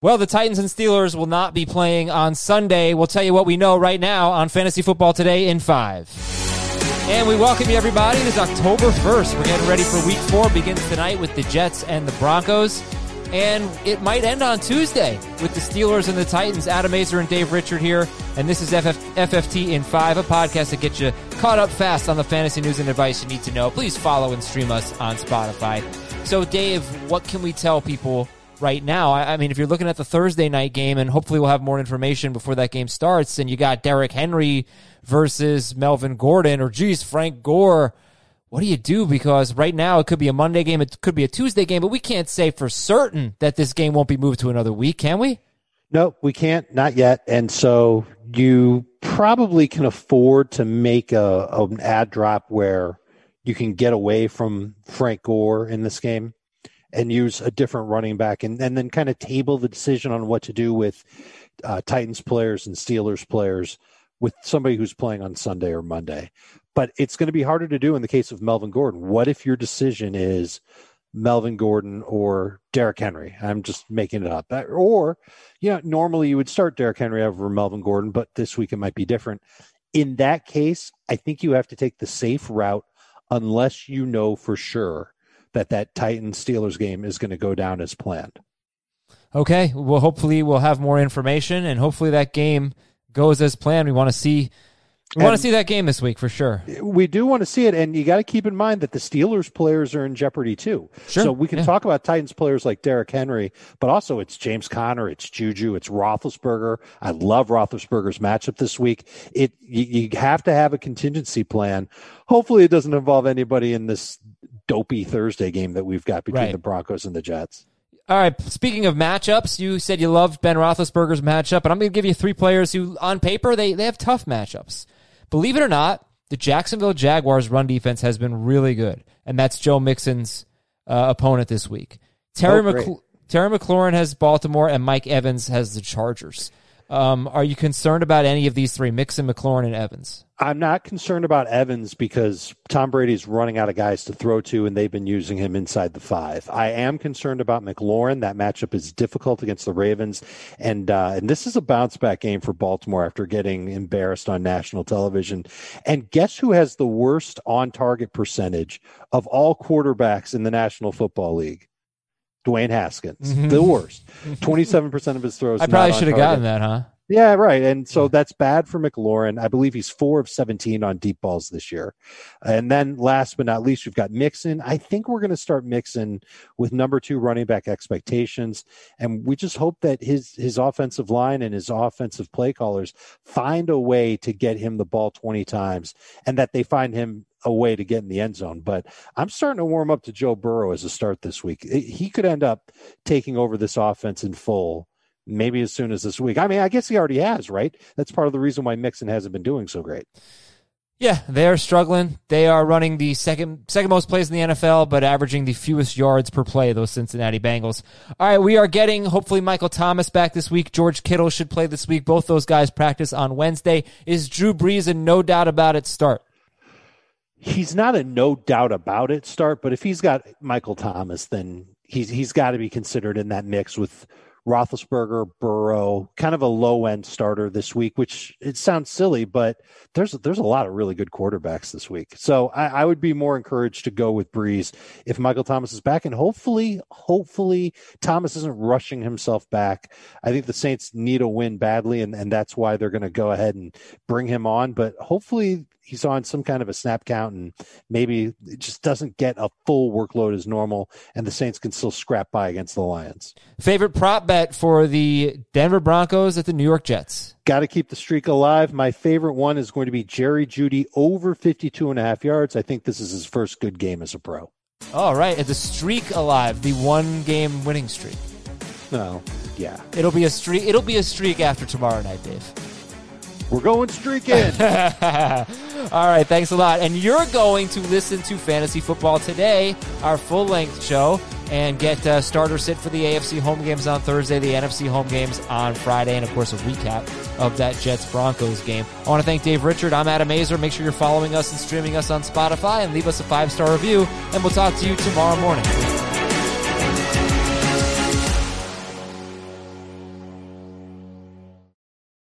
Well, the Titans and Steelers will not be playing on Sunday. We'll tell you what we know right now on Fantasy Football Today in five. And we welcome you, everybody. It is October 1st. We're getting ready for week four. Begins tonight with the Jets and the Broncos. And it might end on Tuesday with the Steelers and the Titans. Adam Aizer and Dave Richard here. And this is FF, FFT in 5, a podcast that gets you caught up fast on the fantasy news and advice you need to know. Please follow and stream us on Spotify. So, Dave, what can we tell people right now. I, I, mean, if you're looking at the Thursday night game, and hopefully we'll have more information before that game starts, and you got Derrick Henry versus Melvin Gordon, or geez, Frank Gore. What do you do? Because right now it could be a Monday game, it could be a Tuesday game, but we can't say for certain that this game won't be moved to another week, can we? No, we can't, not yet. And so you probably can afford to make a, an add drop where you can get away from Frank Gore in this game and use a different running back and, and then kind of table the decision on what to do with uh, Titans players and Steelers players with somebody who's playing on Sunday or Monday. But it's going to be harder to do in the case of Melvin Gordon. What if your decision is Melvin Gordon or Derrick Henry? I'm just making it up. Or, you know, normally you would start Derrick Henry over Melvin Gordon, but this week it might be different. In that case, I think you have to take the safe route unless you know for sure that that Titans Steelers game is going to go down as planned. Okay, well, hopefully we'll have more information, and hopefully that game goes as planned. We want to see. We want to see that game this week for sure. We do want to see it, and you got to keep in mind that the Steelers players are in jeopardy too. Sure. So we can yeah. talk about Titans players like Derrick Henry, but also it's James Conner, it's Juju, it's Roethlisberger. I love Roethlisberger's matchup this week. It you, you have to have a contingency plan. Hopefully, it doesn't involve anybody in this dopey Thursday game that we've got between right. the Broncos and the Jets. All right. Speaking of matchups, you said you loved Ben Roethlisberger's matchup, and I'm going to give you three players who, on paper, they, they have tough matchups. Believe it or not, the Jacksonville Jaguars' run defense has been really good, and that's Joe Mixon's uh, opponent this week. Terry, oh, McC- Terry McLaurin has Baltimore, and Mike Evans has the Chargers. Um, are you concerned about any of these three, Mixon, McLaurin, and Evans? I'm not concerned about Evans because Tom Brady's running out of guys to throw to, and they've been using him inside the five. I am concerned about McLaurin. That matchup is difficult against the Ravens, and uh, and this is a bounce back game for Baltimore after getting embarrassed on national television. And guess who has the worst on target percentage of all quarterbacks in the National Football League? Dwayne Haskins, mm-hmm. the worst. Twenty-seven percent of his throws. I probably should have gotten that, huh? Yeah, right. And so that's bad for McLaurin. I believe he's four of 17 on deep balls this year. And then last but not least, we've got Mixon. I think we're going to start Mixon with number two running back expectations. And we just hope that his, his offensive line and his offensive play callers find a way to get him the ball 20 times and that they find him a way to get in the end zone. But I'm starting to warm up to Joe Burrow as a start this week. He could end up taking over this offense in full, maybe as soon as this week. I mean, I guess he already has, right? That's part of the reason why Mixon hasn't been doing so great. Yeah, they're struggling. They are running the second second most plays in the NFL, but averaging the fewest yards per play. Those Cincinnati Bengals. All right, we are getting hopefully Michael Thomas back this week. George Kittle should play this week. Both those guys practice on Wednesday. Is Drew Brees a no doubt about it start? he's not a no doubt about it start, but if he's got Michael Thomas, then he's he's got to be considered in that mix with Roethlisberger, Burrow, kind of a low end starter this week, which it sounds silly, but there's there's a lot of really good quarterbacks this week. So I, I, would be more encouraged to go with Brees if Michael Thomas is back, and hopefully, hopefully Thomas isn't rushing himself back. I think the Saints need a win badly, and, and that's why they're going to go ahead and bring him on. But hopefully he's on some kind of a snap count and maybe it just doesn't get a full workload as normal and the Saints can still scrap by against the Lions. Favorite prop bet for the Denver Broncos at the New York Jets? Got to keep the streak alive. My favorite one is going to be Jerry Jeudy over 52 and a half yards. I think this is his first good game as a pro. All right, And the streak alive, the one game winning streak. No, yeah. It'll be a streak. It'll be a streak after tomorrow night, Dave. We're going streaking. All right, thanks a lot. And you're going to listen to Fantasy Football Today, our full length show, and get uh, starter sit for the AFC home games on Thursday, the NFC home games on Friday, and of course, a recap of that Jets Broncos game. I want to thank Dave Richard. I'm Adam Aizer. Make sure you're following us and streaming us on Spotify and leave us a five star review, and we'll talk to you tomorrow morning.